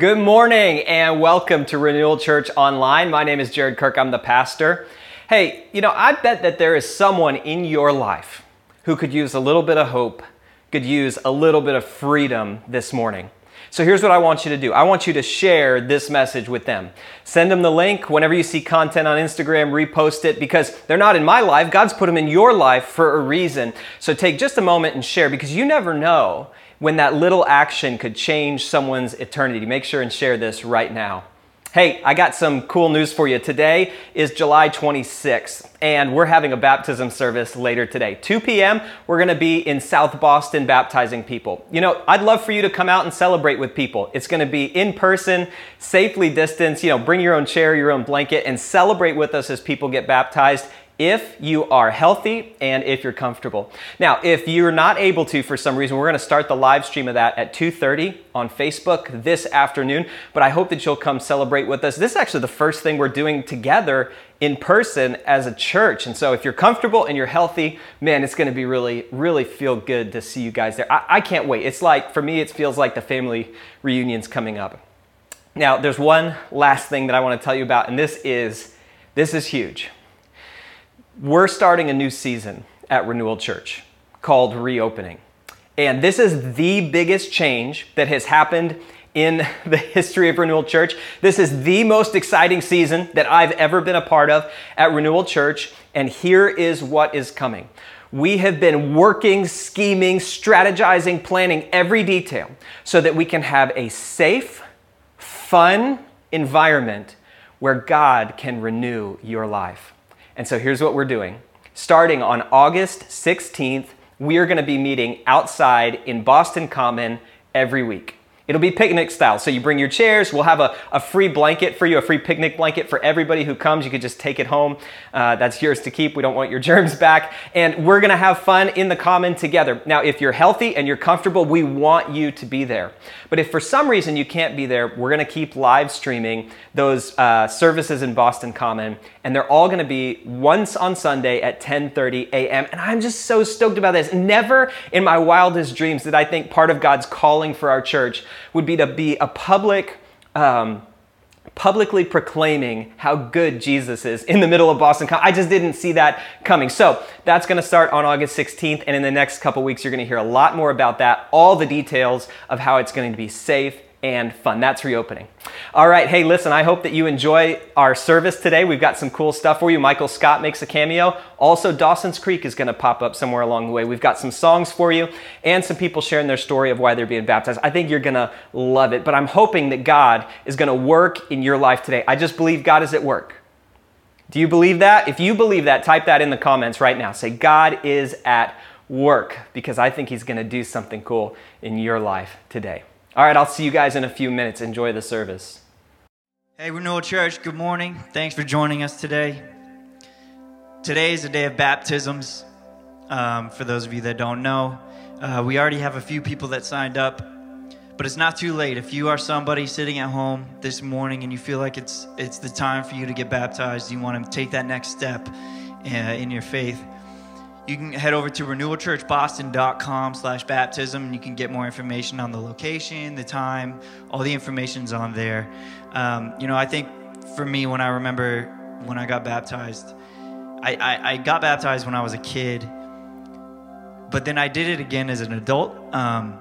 Good morning and welcome to Renewal Church Online. My name is Jared Kirk, I'm the pastor. Hey, you know, I bet that there is someone in your life who could use a little bit of hope, could use a little bit of freedom this morning. So here's what I want you to do. I want you to share this message with them. Send them the link whenever you see content on Instagram, repost it because they're not in my life. God's put them in your life for a reason. So take just a moment and share because you never know when that little action could change someone's eternity. Make sure and share this right now. Hey, I got some cool news for you. Today is July 26th, and we're having a baptism service later today. 2 p.m., we're to be in South Boston baptizing people. You know, I'd love for you to come out and celebrate with people. It's to be in person, safely distanced. You know, bring your own chair, your own blanket, and celebrate with us as people get baptized if you are healthy and if you're comfortable. Now, if you're not able to for some reason, we're going to start the live stream of that at 2:30 on Facebook this afternoon, but I hope that you'll come celebrate with us. This is actually the first thing we're doing together in person as a church. And so if you're comfortable and you're healthy, man, it's to be really really feel good to see you guys there. I, I can't wait. It's like for me it feels like the family reunion's coming up. Now, there's one last thing that I want to tell you about and this is this is huge we're starting a new season at Renewal Church called Reopening. And this is the biggest change that has happened in the history of Renewal Church. This is the most exciting season that I've ever been a part of at Renewal Church. And here is what is coming. We have been working, scheming, strategizing, planning every detail so that we can have a safe, fun environment where God can renew your life. And so here's what we're doing. Starting on August 16th, we are going to be meeting outside in Boston Common every week. It'll be picnic style. So you bring your chairs. We'll have a, a free blanket for you, a free picnic blanket for everybody who comes. You could just take it home. Uh, that's yours to keep. We don't want your germs back. And we're going to have fun in the common together. Now, if you're healthy and you're comfortable, we want you to be there. But if for some reason you can't be there, we're going to keep live streaming those uh, services in Boston Common. And they're all going to be once on Sunday at 10:30 a.m. And I'm just so stoked about this. Never in my wildest dreams did I think part of God's calling for our church would be to be a public, um, publicly proclaiming how good Jesus is in the middle of Boston. I just didn't see that coming. So that's going to start on August 16th. And in the next couple weeks, you're going to hear a lot more about that, all the details of how it's going to be safe and fun. That's reopening. All right, hey, listen, I hope that you enjoy our service today. We've got some cool stuff for you. Michael Scott makes a cameo. Also, Dawson's Creek is going to pop up somewhere along the way. We've got some songs for you and some people sharing their story of why they're being baptized. I think you're going to love it, but I'm hoping that God is going to work in your life today. I just believe God is at work. Do you believe that? If you believe that, type that in the comments right now. Say, God is at work because I think He's going to do something cool in your life today. All right, I'll see you guys in a few minutes. Enjoy the service. Hey, Renewal Church, good morning. Thanks for joining us today. Today is a day of baptisms. Um, for those of you that don't know, uh, we already have a few people that signed up, but it's not too late. If you are somebody sitting at home this morning and you feel like it's it's the time for you to get baptized, you want to take that next step uh, in your faith you can head over to renewalchurchboston.com slash baptism and you can get more information on the location the time all the information's on there. Um, you know i think for me when i remember when i got baptized I, I, I, got baptized when i was a kid but then i did it again as an adult um,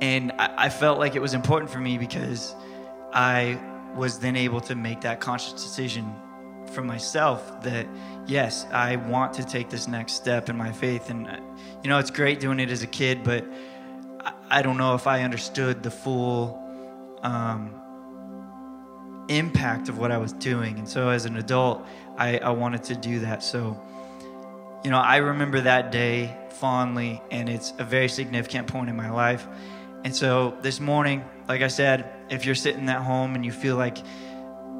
and I, I felt like it was important for me because i was then able to make that conscious decision for myself that yes, I want to take this next step in my faith. And, uh, you know, it's great doing it as a kid, but I, don't know if I understood the full um, impact of what I was doing. And so as an adult, I, I wanted to do that. So, you know, I remember that day fondly, and it's a very significant point in my life. And so this morning, like I said, if you're sitting at home and you feel like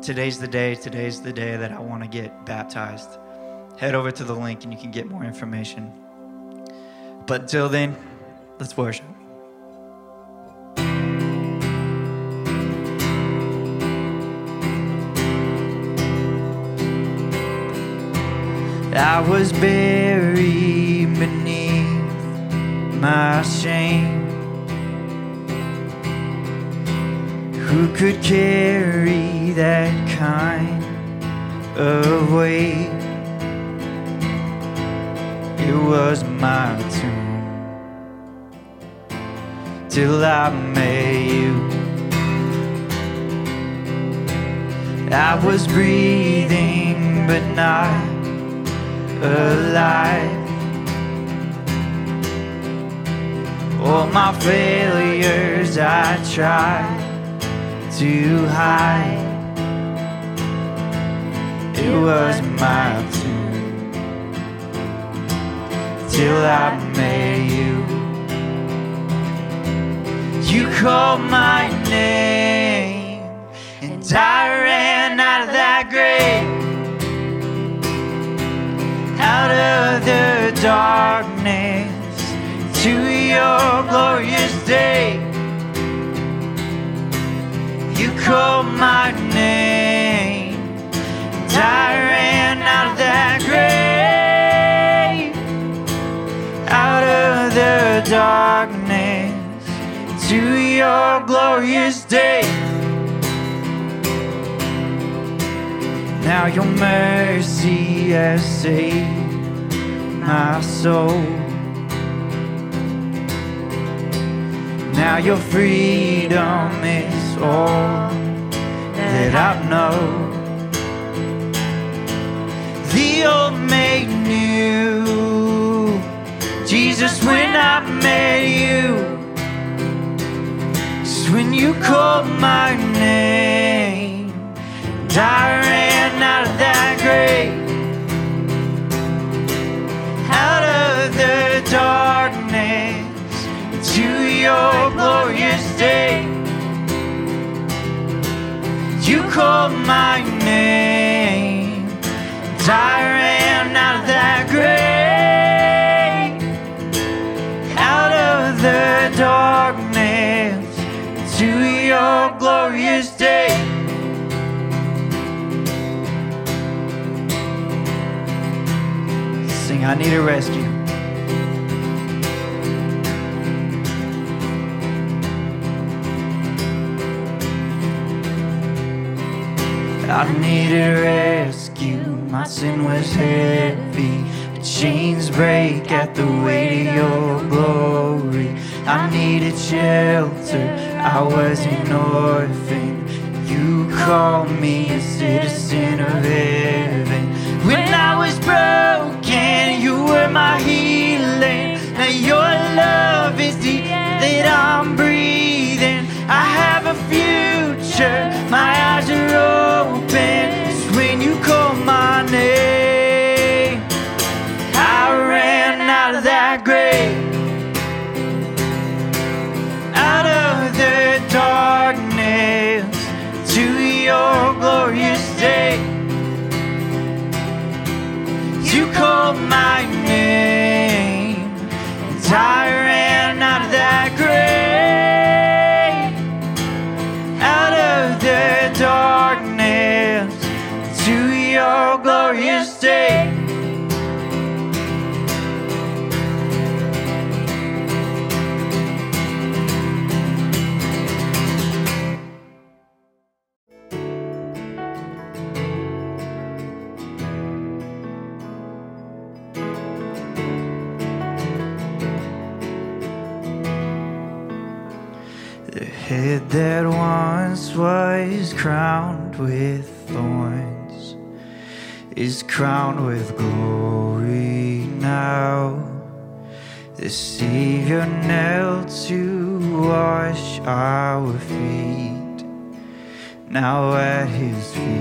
today's the day, today's the day that I want to get baptized, head over to the link and you can get more information. But until then, let's worship. I was buried beneath my shame. Who could carry that kind of weight? It was my tomb till I met you. I was breathing but not alive. All my failures I tried to hide. It was my tomb till I met you. You called my name, and I ran out of that grave, out of the darkness to your glorious day. You called my name, I ran out of that grave, out of the darkness to your glorious day. Now your mercy has saved my soul. Now your freedom is all that I know. The old made new. Jesus, when I met you, is when you called my name, and I ran out of that grave, out of the darkness to your glorious day. You called my name, and I out of that grave, out of the darkness to your glorious day. Sing, I need a rescue. I needed rescue. My sin was heavy. The chains break at the weight of your glory. I needed shelter. I was an orphan. You called me a citizen of heaven. When I was broken, you were my healing. Now your love is air that I'm breathing. I have a future. My eyes are open. When you call my name. I ran out of that grave. Out of the darkness to your glorious day. You called my name, Now uh, at his feet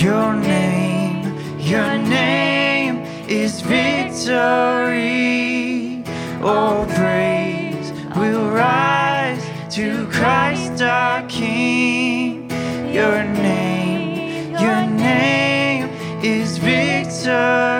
Your name, your name is victory. All praise will rise to Christ our King. Your name, your name is victory.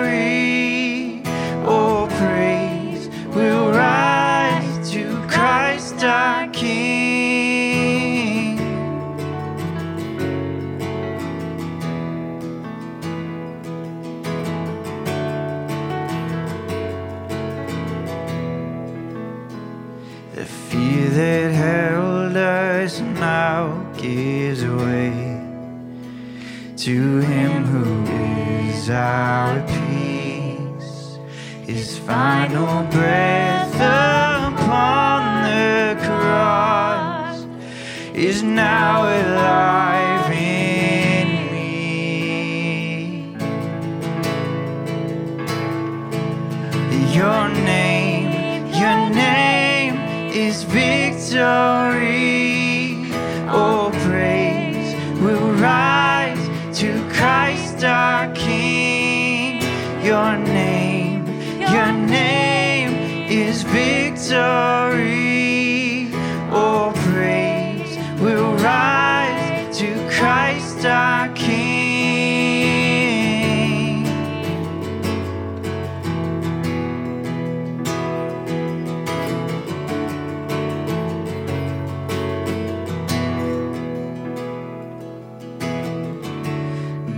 Our peace. His final breath upon the cross is now alive in me. Your name, your name is victory. Victory. Oh, praise will rise to Christ our King.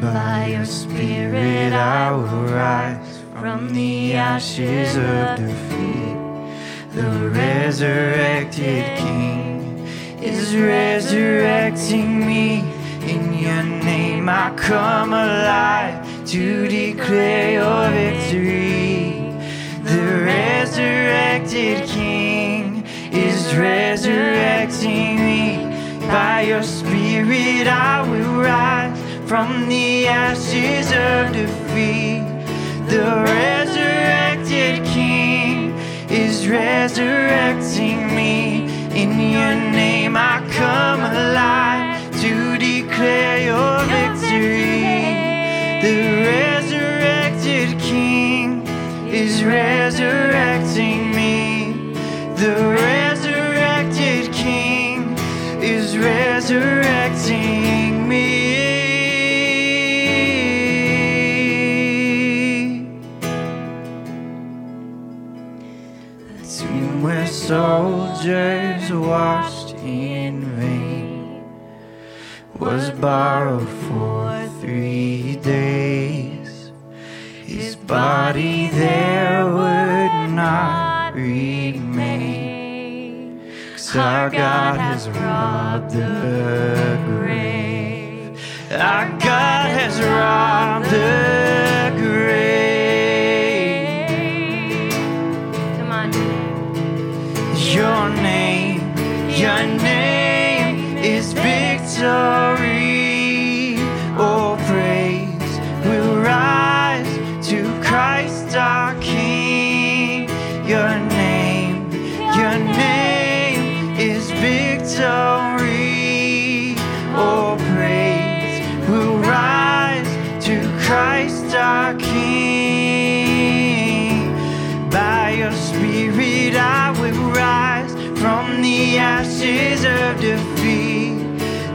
By your spirit I will rise from the ashes of defeat. The resurrected King is resurrecting me. In your name I come alive to declare your victory. The resurrected King is resurrecting me. By your spirit I will rise from the ashes of defeat. The resurrected King is resurrecting me. In your name I come alive to declare your victory. The resurrected King is resurrecting me. The resurrected King is resurrecting Tomb where soldiers washed in vain was borrowed for three days. His body there would not remain. Cause our God has robbed the grave. Our God has robbed the Your name, your name is victory.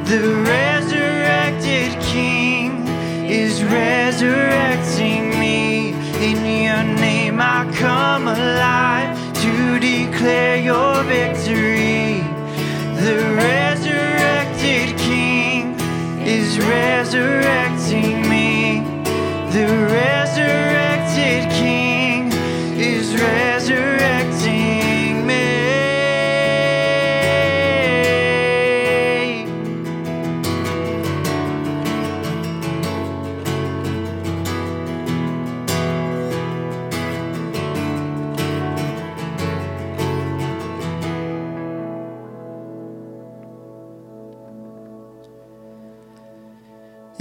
The resurrected King is resurrecting me. In your name I come alive to declare your victory. The resurrected King is resurrecting me. The resurrected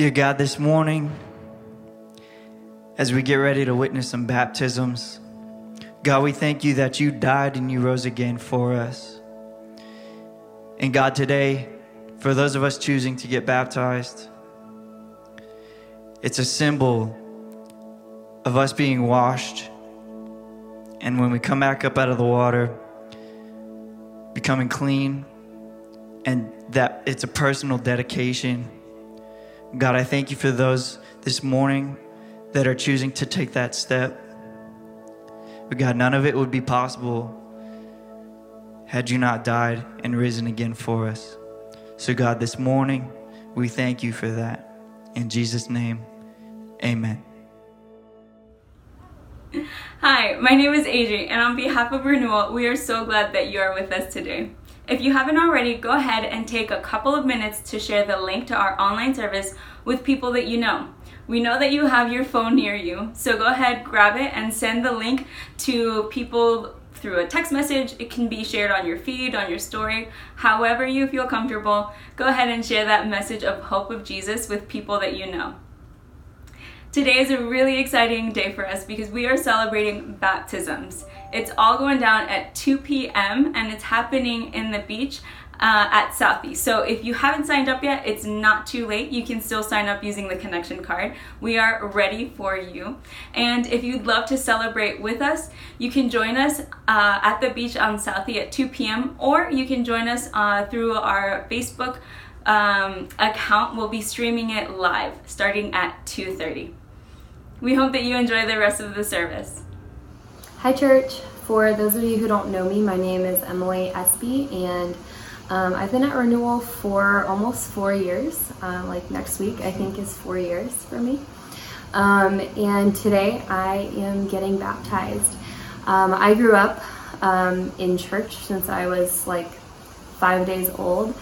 Dear God, this morning, as we get ready to witness some baptisms, God, we thank you that you died and you rose again for us. And God, today, for those of us choosing to get baptized, it's a symbol of us being washed. And when we come back up out of the water, becoming clean and that it's a personal dedication. God, I thank you for those this morning that are choosing to take that step. But God, none of it would be possible had you not died and risen again for us. So, God, this morning, we thank you for that. In Jesus' name, amen. Hi, my name is AJ, and on behalf of Renewal, we are so glad that you are with us today. If you haven't already, go ahead and take a couple of minutes to share the link to our online service with people that you know. We know that you have your phone near you, so go ahead, grab it, and send the link to people through a text message. It can be shared on your feed, on your story, however you feel comfortable. Go ahead and share that message of hope of Jesus with people that you know. Today is a really exciting day for us because we are celebrating baptisms. It's all going down at 2 p.m. and it's happening in the beach uh, at Southie. So if you haven't signed up yet, it's not too late. You can still sign up using the connection card. We are ready for you. And if you'd love to celebrate with us, you can join us uh, at the beach on Southie at 2 p.m. or you can join us uh, through our Facebook um, account. We'll be streaming it live starting at 2:30. We hope that you enjoy the rest of the service. Hi, church. For those of you who don't know me, my name is Emily Espy, and um, I've been at Renewal for almost four years. Uh, like next week, I think, is four years for me. Um, and today I am getting baptized. Um, I grew up um, in church since I was like five days old,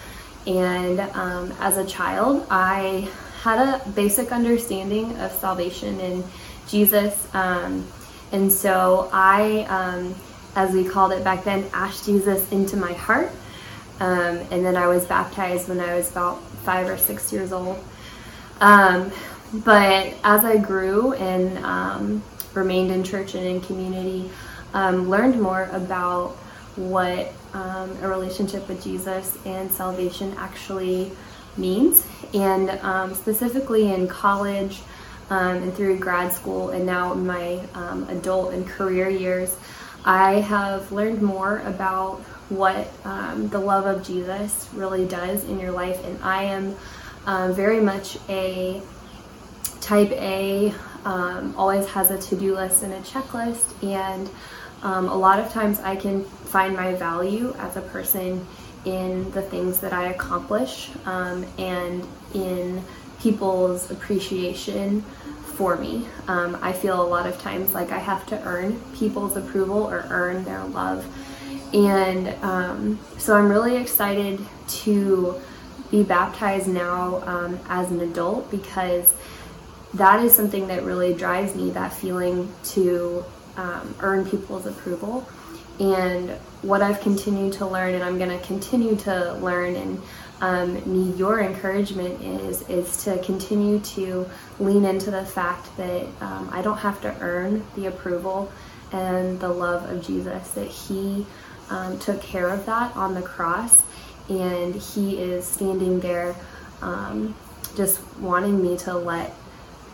and um, as a child, I had a basic understanding of salvation and Jesus. Um, and so I, um, as we called it back then, asked Jesus into my heart. Um, and then I was baptized when I was about five or six years old. Um, but as I grew and um, remained in church and in community, um, learned more about what um, a relationship with Jesus and salvation actually means. And specifically in college um, and through grad school, and now my um, adult and career years, I have learned more about what um, the love of Jesus really does in your life. And I am um, very much a type A, um, always has a to do list and a checklist. And um, a lot of times I can find my value as a person in the things that I accomplish and in people's appreciation for me. Um, I feel a lot of times like I have to earn people's approval or earn their love. And um, so I'm really excited to be baptized now um, as an adult because that is something that really drives me that feeling to um, earn people's approval. And what I've continued to learn, and I'm going to continue to learn, and um, need your encouragement is is to continue to lean into the fact that um, I don't have to earn the approval and the love of Jesus. That He um, took care of that on the cross, and He is standing there, um, just wanting me to let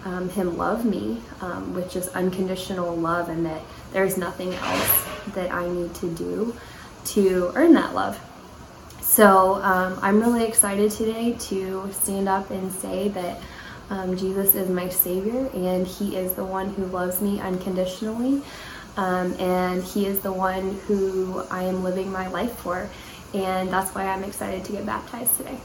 um, him love me um, with just unconditional love and that there's nothing else that I need to do to earn that love. So um, I'm really excited today to stand up and say that um, Jesus is my Savior and He is the one who loves me unconditionally. Um, and He is the one who I am living my life for. And that's why I'm excited to get baptized today.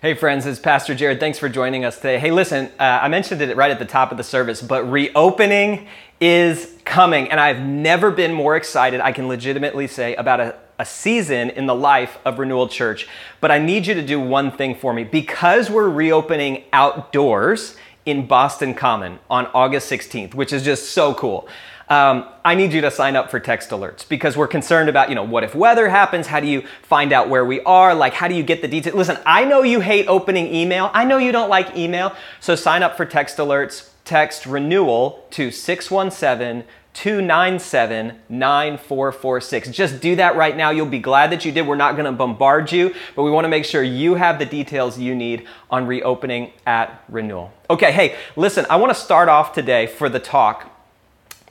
Hey, friends, it's Pastor Jared. Thanks for joining us today. Hey, listen, uh, I mentioned it right at the top of the service, but reopening is coming, and I've never been more excited, I can legitimately say, about a, a season in the life of Renewal Church. But I need you to do one thing for me. Because we're reopening outdoors in Boston Common on August 16th, which is just so cool. Um, I need you to sign up for text alerts because we're concerned about, you know, what if weather happens? How do you find out where we are? Like, how do you get the details? Listen, I know you hate opening email. I know you don't like email. So sign up for text alerts. Text renewal to 617 297 9446. Just do that right now. You'll be glad that you did. We're not going to bombard you, but we want to make sure you have the details you need on reopening at renewal. Okay, hey, listen, I want to start off today for the talk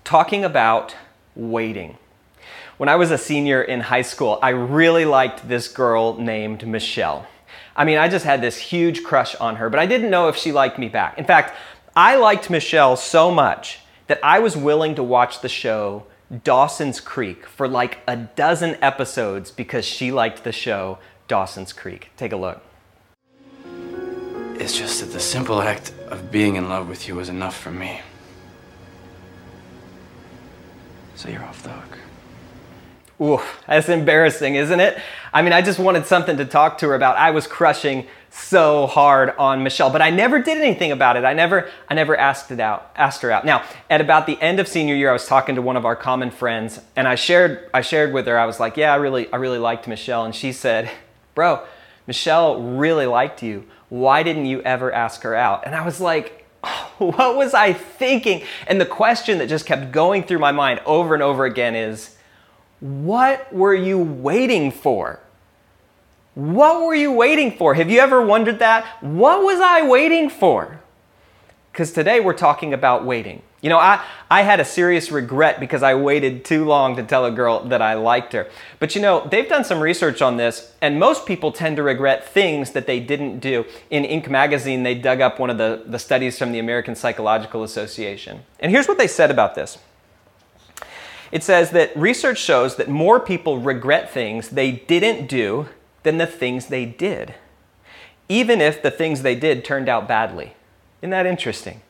talking about waiting. When I was a senior in high school, I really liked this girl named Michelle. I mean, I just had this huge crush on her, but I didn't know if she liked me back. In fact, I liked Michelle so much that I was willing to watch the show Dawson's Creek for like a dozen episodes because she liked the show Dawson's Creek. Take a look. It's just that the simple act of being in love with you was enough for me. So you're off the hook. Ooh, that's embarrassing, isn't it? I mean, I just wanted something to talk to her about. I was crushing so hard on Michelle, but I never did anything about it. I never, I never asked it out, asked her out. Now, at about the end of senior year, I was talking to one of our common friends, and I shared, I shared with her. I was like, "Yeah, I really, I really liked Michelle," and she said, "Bro, Michelle really liked you. Why didn't you ever ask her out?" And I was like, "What was I thinking?" And the question that just kept going through my mind over and over again is what were you waiting for? What were you waiting for? Have you ever wondered that? What was I waiting for? Because today we're talking about waiting. You know, I, I had a serious regret because I waited too long to tell a girl that I liked her. But you know, they've done some research on this, and most people tend to regret things that they didn't do. In Inc. magazine, they dug up one of the, the studies from the American Psychological Association. And here's what they said about this it says that research shows that more people regret things they didn't do than the things they did, even if the things they did turned out badly. Isn't that interesting?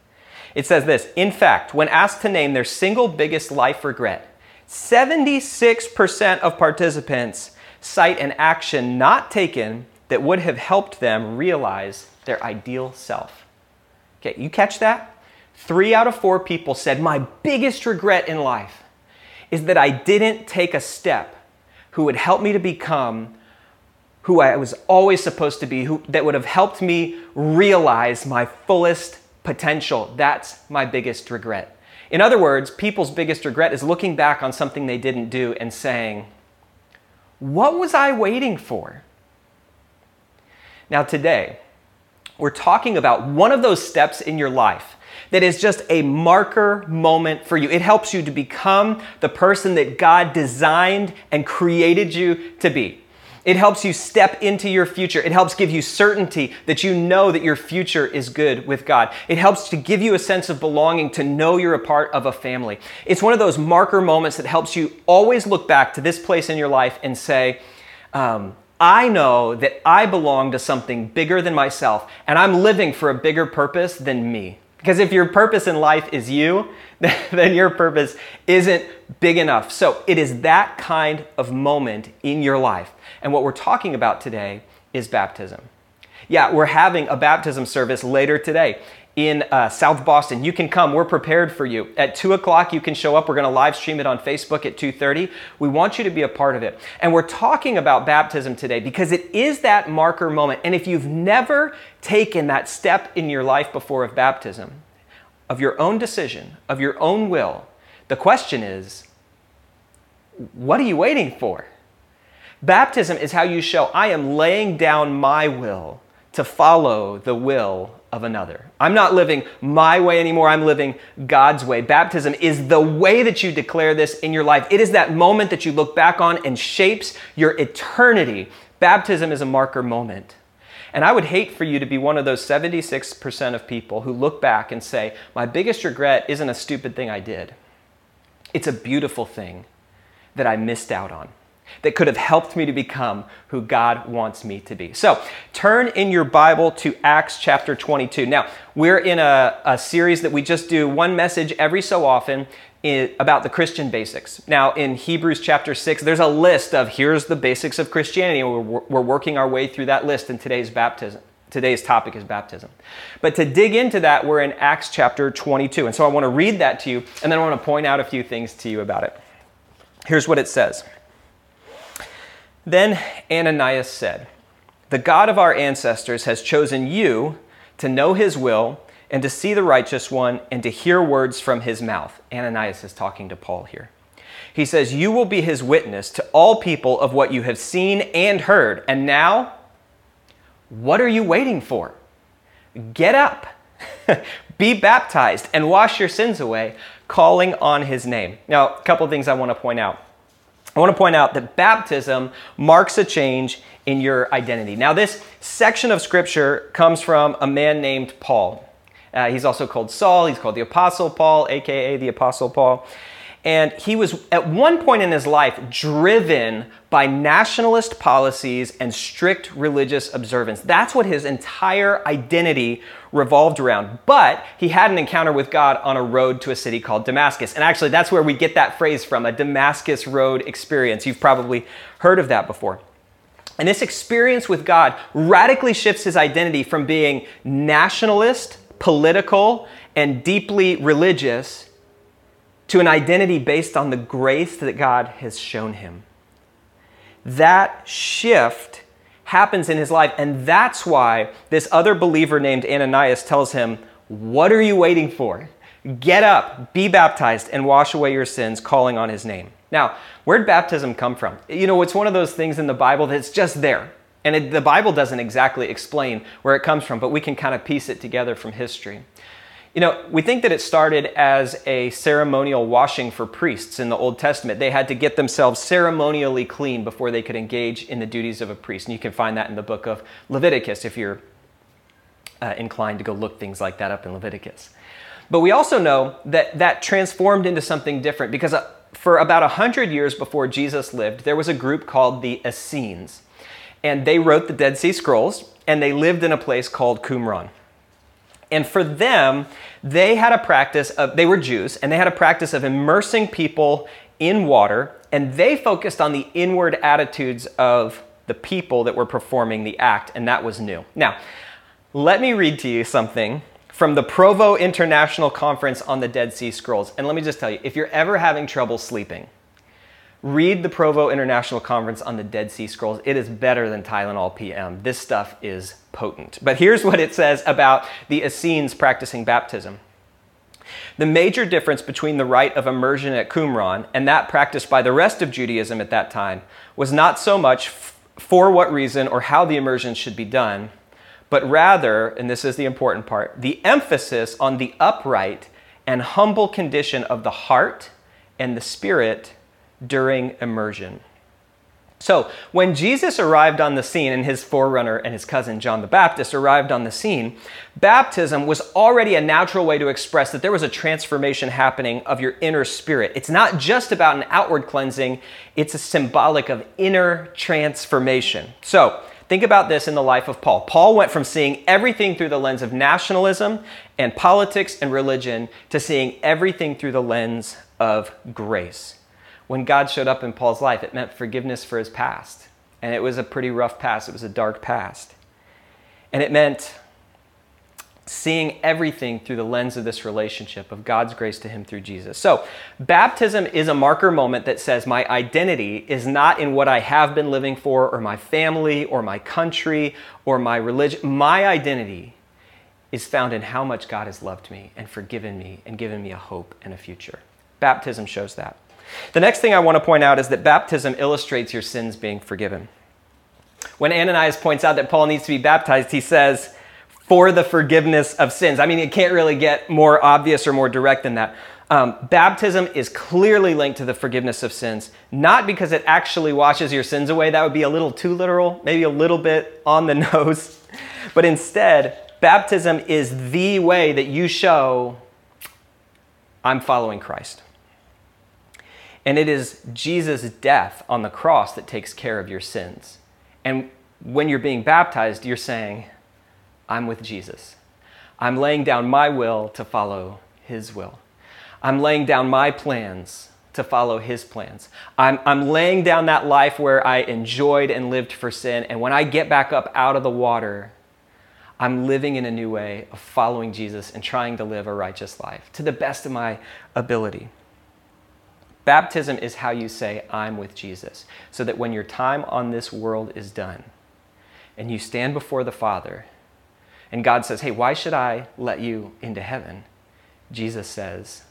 It says this In fact, when asked to name their single biggest life regret, 76% of participants cite an action not taken that would have helped them realize their ideal self. Okay, you catch that? Three out of four people said, My biggest regret in life is that I didn't take a step who would help me to become who I was always supposed to be, who, that would have helped me realize my fullest potential. That's my biggest regret. In other words, people's biggest regret is looking back on something they didn't do and saying, What was I waiting for? Now, today, we're talking about one of those steps in your life that is just a marker moment for you. It helps you to become the person that God designed and created you to be. It helps you step into your future. It helps give you certainty that you know that your future is good with God. It helps to give you a sense of belonging to know you're a part of a family. It's one of those marker moments that helps you always look back to this place in your life and say, um, I know that I belong to something bigger than myself, and I'm living for a bigger purpose than me. Because if your purpose in life is you, then your purpose isn't big enough. So it is that kind of moment in your life. And what we're talking about today is baptism. Yeah, we're having a baptism service later today in uh, South Boston. You can come. We're prepared for you. At 2 o'clock, you can show up. We're going to live stream it on Facebook at 2.30. We want you to be a part of it. And we're talking about baptism today because it is that marker moment. And if you've never taken that step in your life before of baptism, of your own decision, of your own will, the question is, what are you waiting for? Baptism is how you show I am laying down my will to follow the will of another. I'm not living my way anymore. I'm living God's way. Baptism is the way that you declare this in your life. It is that moment that you look back on and shapes your eternity. Baptism is a marker moment. And I would hate for you to be one of those 76% of people who look back and say, My biggest regret isn't a stupid thing I did. It's a beautiful thing that I missed out on that could have helped me to become who God wants me to be. So turn in your Bible to Acts chapter 22. Now, we're in a, a series that we just do one message every so often about the Christian basics. Now, in Hebrews chapter 6, there's a list of here's the basics of Christianity. We're, we're working our way through that list in today's baptism. Today's topic is baptism. But to dig into that, we're in Acts chapter 22. And so I want to read that to you, and then I want to point out a few things to you about it. Here's what it says. Then Ananias said, The God of our ancestors has chosen you to know his will and to see the righteous one and to hear words from his mouth. Ananias is talking to Paul here. He says, You will be his witness to all people of what you have seen and heard. And now, what are you waiting for? Get up, be baptized, and wash your sins away, calling on his name. Now, a couple of things I want to point out. I want to point out that baptism marks a change in your identity. Now, this section of scripture comes from a man named Paul. Uh, he's also called Saul, he's called the Apostle Paul, aka the Apostle Paul. And he was at one point in his life driven by nationalist policies and strict religious observance. That's what his entire identity revolved around. But he had an encounter with God on a road to a city called Damascus. And actually, that's where we get that phrase from a Damascus Road experience. You've probably heard of that before. And this experience with God radically shifts his identity from being nationalist, political, and deeply religious to an identity based on the grace that God has shown him. That shift happens in his life, and that's why this other believer named Ananias tells him, What are you waiting for? Get up, be baptized, and wash away your sins, calling on his name. Now, where'd baptism come from? You know, it's one of those things in the Bible that's just there. And it, the Bible doesn't exactly explain where it comes from, but we can kind of piece it together from history. You know, we think that it started as a ceremonial washing for priests in the Old Testament. They had to get themselves ceremonially clean before they could engage in the duties of a priest. And you can find that in the book of Leviticus if you're uh, inclined to go look things like that up in Leviticus. But we also know that that transformed into something different because uh, for about 100 years before Jesus lived, there was a group called the Essenes. And they wrote the Dead Sea Scrolls, and they lived in a place called Qumran. And for them, they had a practice of, they were Jews, and they had a practice of immersing people in water, and they focused on the inward attitudes of the people that were performing the act, and that was new. Now, let me read to you something from the Provo International Conference on the Dead Sea Scrolls. And let me just tell you if you're ever having trouble sleeping, read the Provo International Conference on the Dead Sea Scrolls. It is better than Tylenol PM. This stuff is potent. But here's what it says about the Essenes practicing baptism. The major difference between the rite of immersion at Qumran and that practiced by the rest of Judaism at that time was not so much f- for what reason or how the immersion should be done, but rather, and this is the important part, the emphasis on the upright and humble condition of the heart and the spirit during immersion. So, when Jesus arrived on the scene and his forerunner and his cousin John the Baptist arrived on the scene, baptism was already a natural way to express that there was a transformation happening of your inner spirit. It's not just about an outward cleansing, it's a symbolic of inner transformation. So, think about this in the life of Paul. Paul went from seeing everything through the lens of nationalism and politics and religion to seeing everything through the lens of grace when God showed up in Paul's life, it meant forgiveness for his past. And it was a pretty rough past, it was a dark past. And it meant seeing everything through the lens of this relationship of God's grace to him through Jesus. So, baptism is a marker moment that says my identity is not in what I have been living for, or my family, or my country, or my religion. My identity is found in how much God has loved me and forgiven me and given me a hope and a future. Baptism shows that. The next thing I want to point out is that baptism illustrates your sins being forgiven. When Ananias points out that Paul needs to be baptized, he says, for the forgiveness of sins. I mean, it can't really get more obvious or more direct than that. Um, baptism is clearly linked to the forgiveness of sins, not because it actually washes your sins away. That would be a little too literal, maybe a little bit on the nose. But instead, baptism is the way that you show I'm following Christ. And it is Jesus' death on the cross that takes care of your sins. And when you're being baptized, you're saying, I'm with Jesus. I'm laying down my will to follow his will. I'm laying down my plans to follow his plans. I'm, I'm laying down that life where I enjoyed and lived for sin. And when I get back up out of the water, I'm living in a new way of following Jesus and trying to live a righteous life to the best of my ability. Baptism is how you say, I'm with Jesus. So that when your time on this world is done and you stand before the Father, and God says, Hey, why should I let you into heaven? Jesus says,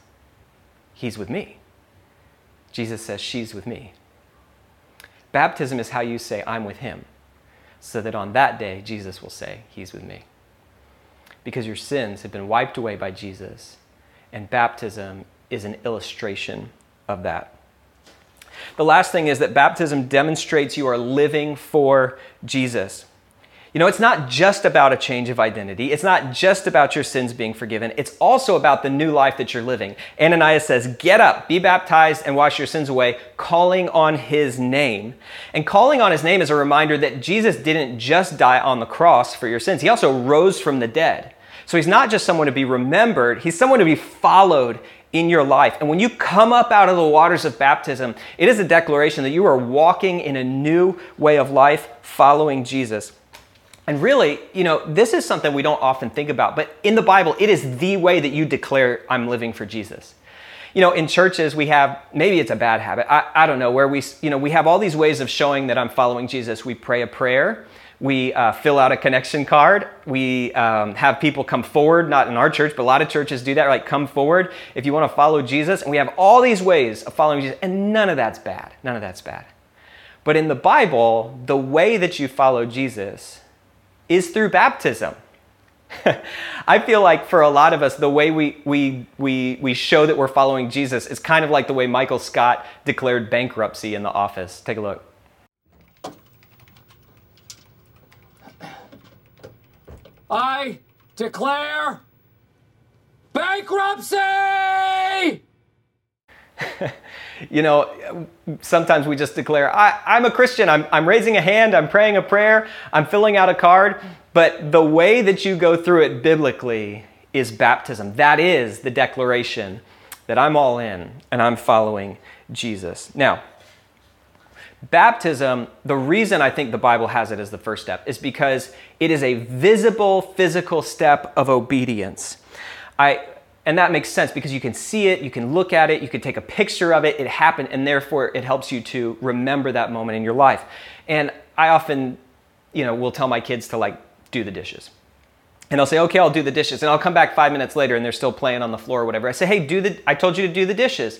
He's with me. Jesus says, She's with me. Baptism is how you say, I'm with Him, so that on that day, Jesus will say, He's with me. Because your sins have been wiped away by Jesus, and baptism is an illustration of that. The last thing is that baptism demonstrates you are living for Jesus. You know, it's not just about a change of identity. It's not just about your sins being forgiven. It's also about the new life that you're living. Ananias says, Get up, be baptized, and wash your sins away, calling on his name. And calling on his name is a reminder that Jesus didn't just die on the cross for your sins, he also rose from the dead. So he's not just someone to be remembered, he's someone to be followed in your life. And when you come up out of the waters of baptism, it is a declaration that you are walking in a new way of life following Jesus. And really, you know, this is something we don't often think about, but in the Bible, it is the way that you declare, I'm living for Jesus. You know, in churches, we have, maybe it's a bad habit, I, I don't know, where we, you know, we have all these ways of showing that I'm following Jesus. We pray a prayer, we uh, fill out a connection card. We um, have people come forward, not in our church, but a lot of churches do that, like come forward if you want to follow Jesus. And we have all these ways of following Jesus, and none of that's bad. None of that's bad. But in the Bible, the way that you follow Jesus is through baptism. I feel like for a lot of us, the way we, we, we, we show that we're following Jesus is kind of like the way Michael Scott declared bankruptcy in the office. Take a look. I declare bankruptcy! you know, sometimes we just declare, I, am a Christian, I'm, I'm raising a hand, I'm praying a prayer, I'm filling out a card. But the way that you go through it biblically is baptism. That is the declaration that I'm all in and I'm following Jesus. Now, baptism, the reason I think the Bible has it as the first step is because it is a visible physical step of obedience. I, and that makes sense because you can see it, you can look at it, you can take a picture of it, it happened, and therefore it helps you to remember that moment in your life. And I often, you know, will tell my kids to like do the dishes. And they'll say, okay, I'll do the dishes. And I'll come back five minutes later and they're still playing on the floor or whatever. I say, hey, do the, I told you to do the dishes.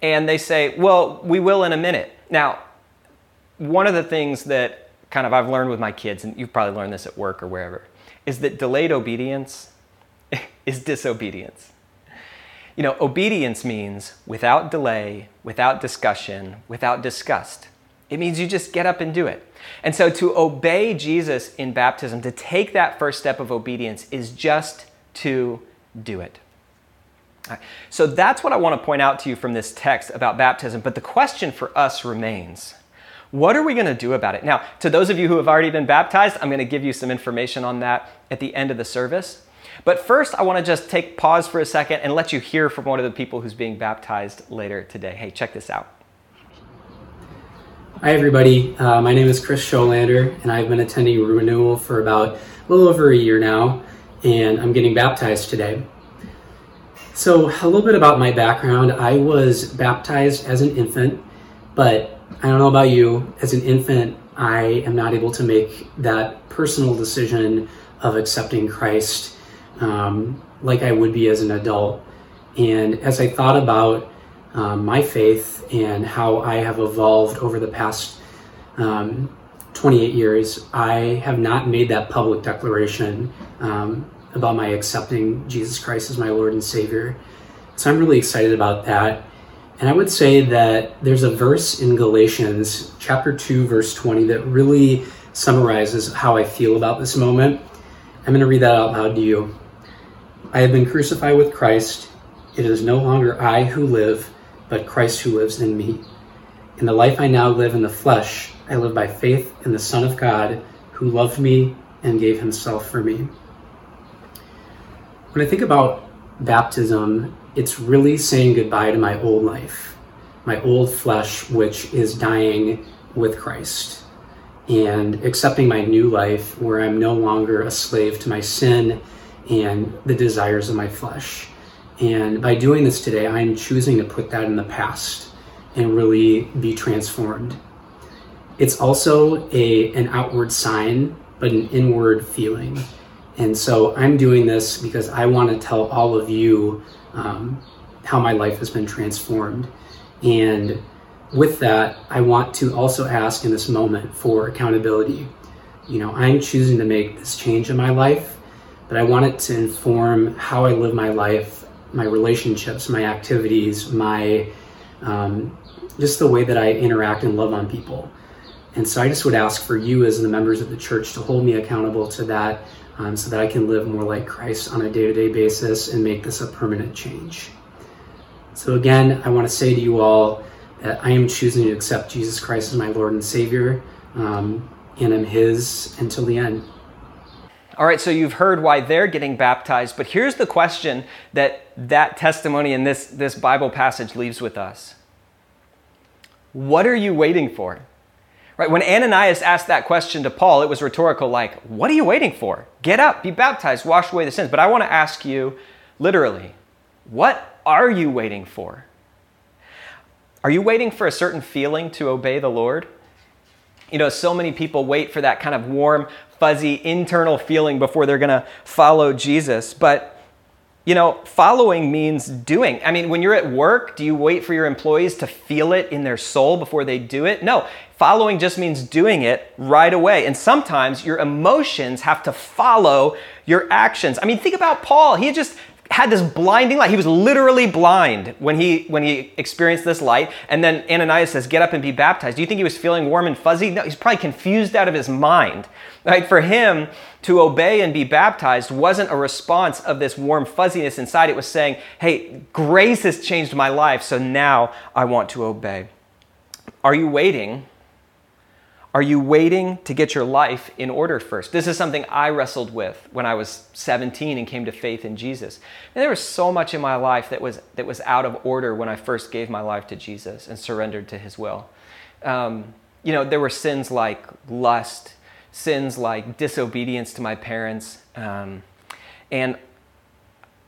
And they say, well, we will in a minute. Now, one of the things that kind of I've learned with my kids, and you've probably learned this at work or wherever, is that delayed obedience is disobedience. You know, obedience means without delay, without discussion, without disgust. It means you just get up and do it. And so to obey Jesus in baptism, to take that first step of obedience, is just to do it. So that's what I want to point out to you from this text about baptism. But the question for us remains what are we going to do about it? Now, to those of you who have already been baptized, I'm going to give you some information on that at the end of the service. But first, I want to just take pause for a second and let you hear from one of the people who's being baptized later today. Hey, check this out. Hi, everybody. Uh, my name is Chris Scholander, and I've been attending Renewal for about a little over a year now, and I'm getting baptized today. So, a little bit about my background. I was baptized as an infant, but I don't know about you. As an infant, I am not able to make that personal decision of accepting Christ um, like I would be as an adult. And as I thought about um, my faith and how I have evolved over the past um, 28 years, I have not made that public declaration um, about my accepting Jesus Christ as my Lord and Savior. So I'm really excited about that. And I would say that there's a verse in Galatians chapter 2, verse 20, that really summarizes how I feel about this moment. I'm going to read that out loud to you. I have been crucified with Christ. It is no longer I who live, but Christ who lives in me. In the life I now live in the flesh, I live by faith in the Son of God who loved me and gave himself for me. When I think about baptism, it's really saying goodbye to my old life, my old flesh, which is dying with Christ, and accepting my new life where I'm no longer a slave to my sin and the desires of my flesh. And by doing this today, I'm choosing to put that in the past and really be transformed. It's also a, an outward sign, but an inward feeling. And so I'm doing this because I want to tell all of you um, how my life has been transformed. And with that, I want to also ask in this moment for accountability. You know, I'm choosing to make this change in my life, but I want it to inform how I live my life, my relationships, my activities, my um, just the way that I interact and love on people. And so I just would ask for you, as the members of the church, to hold me accountable to that um, so that I can live more like Christ on a day to day basis and make this a permanent change. So, again, I want to say to you all that I am choosing to accept Jesus Christ as my Lord and Savior, um, and I'm His until the end. All right, so you've heard why they're getting baptized, but here's the question that that testimony in this, this Bible passage leaves with us What are you waiting for? Right, when Ananias asked that question to Paul, it was rhetorical, like, What are you waiting for? Get up, be baptized, wash away the sins. But I want to ask you literally, what are you waiting for? Are you waiting for a certain feeling to obey the Lord? You know, so many people wait for that kind of warm, fuzzy internal feeling before they're going to follow Jesus. But you know, following means doing. I mean, when you're at work, do you wait for your employees to feel it in their soul before they do it? No. Following just means doing it right away. And sometimes your emotions have to follow your actions. I mean, think about Paul. He just had this blinding light. He was literally blind when he when he experienced this light. And then Ananias says, "Get up and be baptized." Do you think he was feeling warm and fuzzy? No, he's probably confused out of his mind. Right? For him to obey and be baptized wasn't a response of this warm fuzziness inside. It was saying, "Hey, grace has changed my life, so now I want to obey." Are you waiting are you waiting to get your life in order first? This is something I wrestled with when I was 17 and came to faith in Jesus. And there was so much in my life that was, that was out of order when I first gave my life to Jesus and surrendered to his will. Um, you know, there were sins like lust, sins like disobedience to my parents, um, and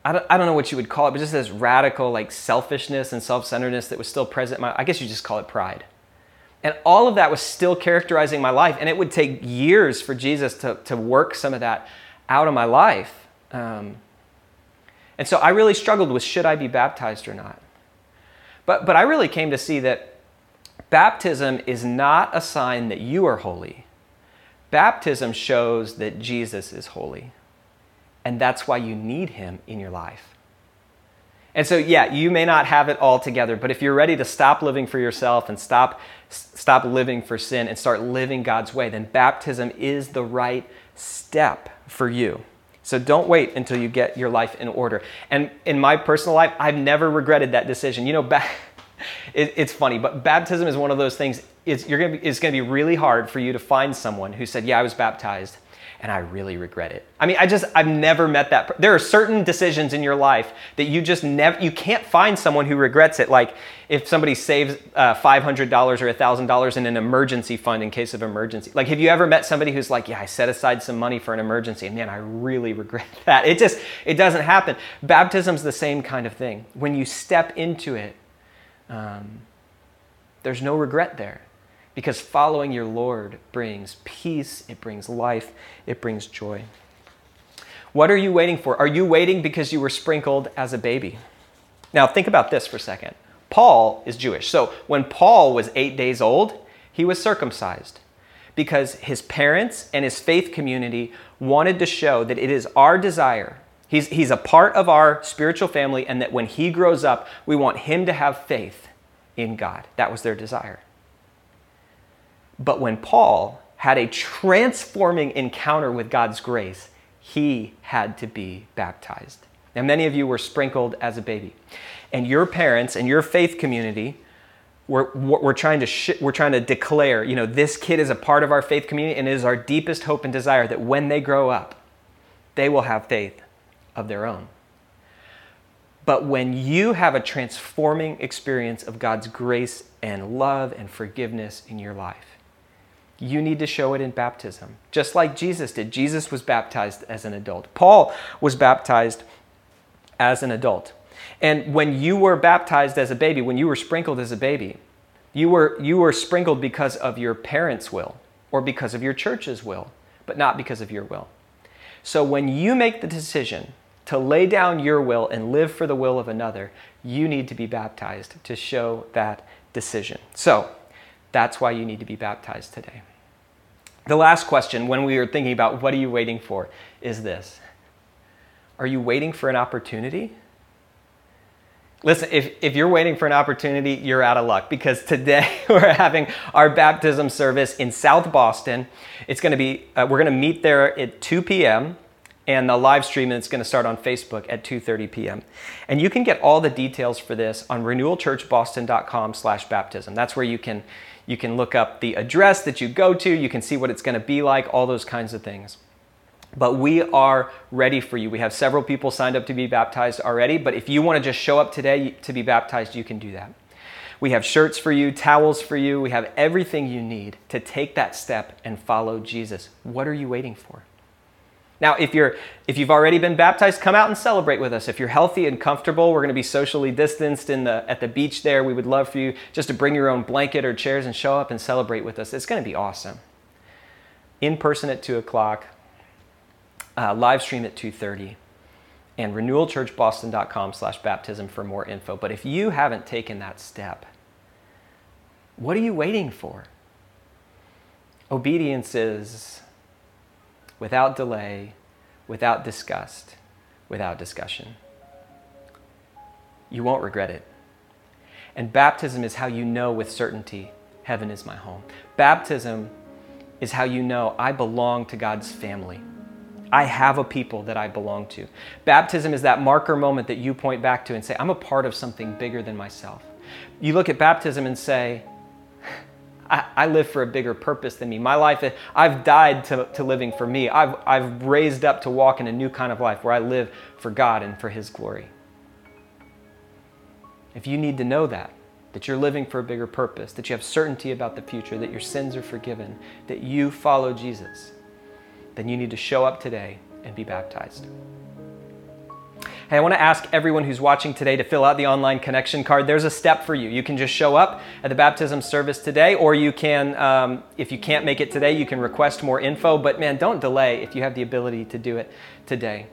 I don't, I don't know what you would call it, but just this radical like selfishness and self-centeredness that was still present. My, I guess you just call it pride. And all of that was still characterizing my life. And it would take years for Jesus to, to work some of that out of my life. Um, and so I really struggled with should I be baptized or not? But, but I really came to see that baptism is not a sign that you are holy. Baptism shows that Jesus is holy. And that's why you need him in your life. And so, yeah, you may not have it all together, but if you're ready to stop living for yourself and stop, stop living for sin and start living God's way, then baptism is the right step for you. So don't wait until you get your life in order. And in my personal life, I've never regretted that decision. You know, ba- it, it's funny, but baptism is one of those things. It's, you're gonna be, it's going to be really hard for you to find someone who said, "Yeah, I was baptized." and I really regret it. I mean, I just I've never met that. There are certain decisions in your life that you just never you can't find someone who regrets it. Like if somebody saves uh, five hundred dollars or thousand dollars in an emergency fund in case of emergency. Like, have you ever met somebody who's like, yeah, I set aside some money for an emergency, and man, I really regret that. It just it doesn't happen. Baptism's the same kind of thing. When you step into it, um, there's no regret there because following your Lord brings peace, it brings life, it brings joy. What are you waiting for? Are you waiting because you were sprinkled as a baby? Now, think about this for a second. Paul is Jewish. So, when Paul was eight days old, he was circumcised because his parents and his faith community wanted to show that it is our desire. He's, he's a part of our spiritual family, and that when he grows up, we want him to have faith in God. That was their desire. But when Paul had a transforming encounter with God's grace, he had to be baptized. Now, many of you were sprinkled as a baby, and your parents and your faith community were, were trying to sh- we're trying to declare, you know, this kid is a part of our faith community, and it is our deepest hope and desire that when they grow up, they will have faith of their own. But when you have a transforming experience of God's grace and love and forgiveness in your life, you need to show it in baptism, just like Jesus did. Jesus was baptized as an adult, Paul was baptized as an adult. And when you were baptized as a baby, when you were sprinkled as a baby, you were, you were sprinkled because of your parents' will or because of your church's will, but not because of your will. So when you make the decision to lay down your will and live for the will of another, you need to be baptized to show that decision. So that's why you need to be baptized today. The last question, when we are thinking about what are you waiting for, is this Are you waiting for an opportunity? Listen, if, if you're waiting for an opportunity, you're out of luck because today we're having our baptism service in South Boston. It's going to be, uh, we're going to meet there at 2 p.m. and the live stream is going to start on Facebook at 2.30 p.m. And you can get all the details for this on renewalchurchboston.com slash baptism. That's where you can, you can look up the address that you go to. You can see what it's going to be like, all those kinds of things. But we are ready for you. We have several people signed up to be baptized already, but if you want to just show up today to be baptized, you can do that. We have shirts for you, towels for you. We have everything you need to take that step and follow Jesus. What are you waiting for? Now, if you're if you've already been baptized, come out and celebrate with us. If you're healthy and comfortable, we're going to be socially distanced in the at the beach there. We would love for you just to bring your own blanket or chairs and show up and celebrate with us. It's going to be awesome. In person at two o'clock, uh, live stream at 2.30 and renewalchurchboston.com slash baptism for more info but if you haven't taken that step what are you waiting for obedience is without delay without disgust without discussion you won't regret it and baptism is how you know with certainty heaven is my home baptism is how you know i belong to god's family I have a people that I belong to. Baptism is that marker moment that you point back to and say, I'm a part of something bigger than myself. You look at baptism and say, I, I live for a bigger purpose than me. My life, I've died to, to living for me. I've, I've raised up to walk in a new kind of life where I live for God and for His glory. If you need to know that, that you're living for a bigger purpose, that you have certainty about the future, that your sins are forgiven, that you follow Jesus, then you need to show up today and be baptized. Hey, I want to ask everyone who's watching today to fill out the online connection card. There's a step for you. You can just show up at the baptism service today, or you can, um, if you can't make it today, you can request more info. But man, don't delay if you have the ability to do it today.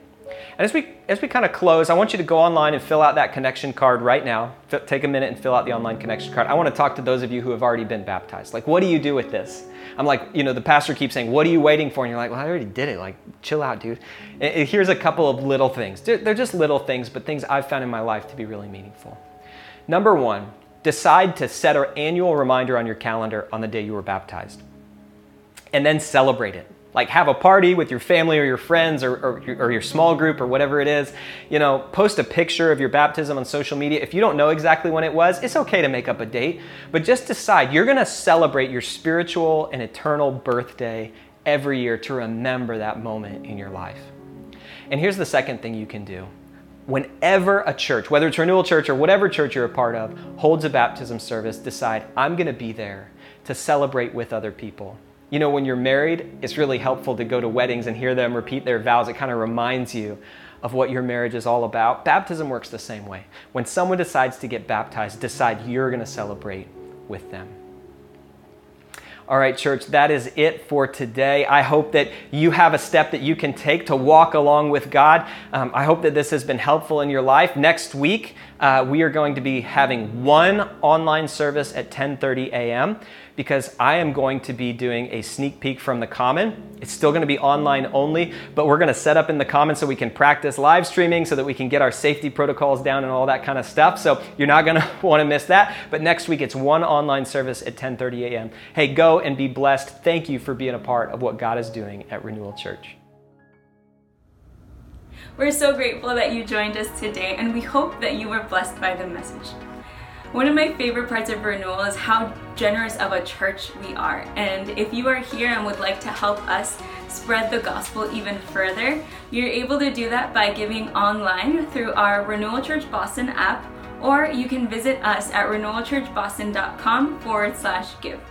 And as we as we kind of close, I want you to go online and fill out that connection card right now. F- take a minute and fill out the online connection card. I want to talk to those of you who have already been baptized. Like, what do you do with this? I'm like, you know, the pastor keeps saying, "What are you waiting for?" And you're like, "Well, I already did it. Like, chill out, dude." And here's a couple of little things. They're just little things, but things I've found in my life to be really meaningful. Number one, decide to set an annual reminder on your calendar on the day you were baptized, and then celebrate it like have a party with your family or your friends or, or, or, your small group or whatever it is you know post a picture of your baptism on social media. If you don't know exactly when it was it's okay to make up a date but just decide you're going to celebrate your spiritual and eternal birthday every year to remember that moment in your life. And here's the second thing you can do. Whenever a church whether it's renewal church or whatever church you're a part of holds a baptism service decide i'm going to be there to celebrate with other people you know, when you're married, it's really helpful to go to weddings and hear them repeat their vows. It kind of reminds you of what your marriage is all about. Baptism works the same way. When someone decides to get baptized, decide you're going to celebrate with them. All right, church, that is it for today. I hope that you have a step that you can take to walk along with God. Um, I hope that this has been helpful in your life. Next week, uh, we are going to be having one online service at 10:30 a.m because I am going to be doing a sneak peek from the Common. It's still going to be online only, but we're going to set up in the Common so we can practice live streaming so that we can get our safety protocols down and all that kind of stuff. So you're not going to want to miss that. But next week it's one online service at 10:30 a.m. Hey, go and be blessed. Thank you for being a part of what God is doing at Renewal Church. We're so grateful that you joined us today, and we hope that you were blessed by the message. One of my favorite parts of Renewal is how generous of a church we are. And if you are here and would like to help us spread the gospel even further, you're able to do that by giving online through our Renewal Church Boston app, or you can visit us at renewalchurchboston.com forward slash give.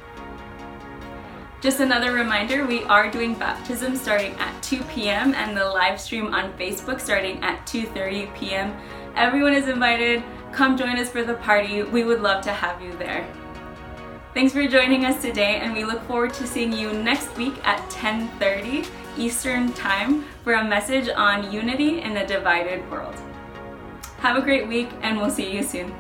Just another reminder, we are doing baptism starting at 2 p.m. and the live stream on Facebook starting at 2.30 p.m. Everyone is invited. Come join us for the party. We would love to have you there. Thanks for joining us today, and we look forward to seeing you next week at 10:30 Eastern Time for a message on unity in a divided world. Have a great week, and we'll see you soon.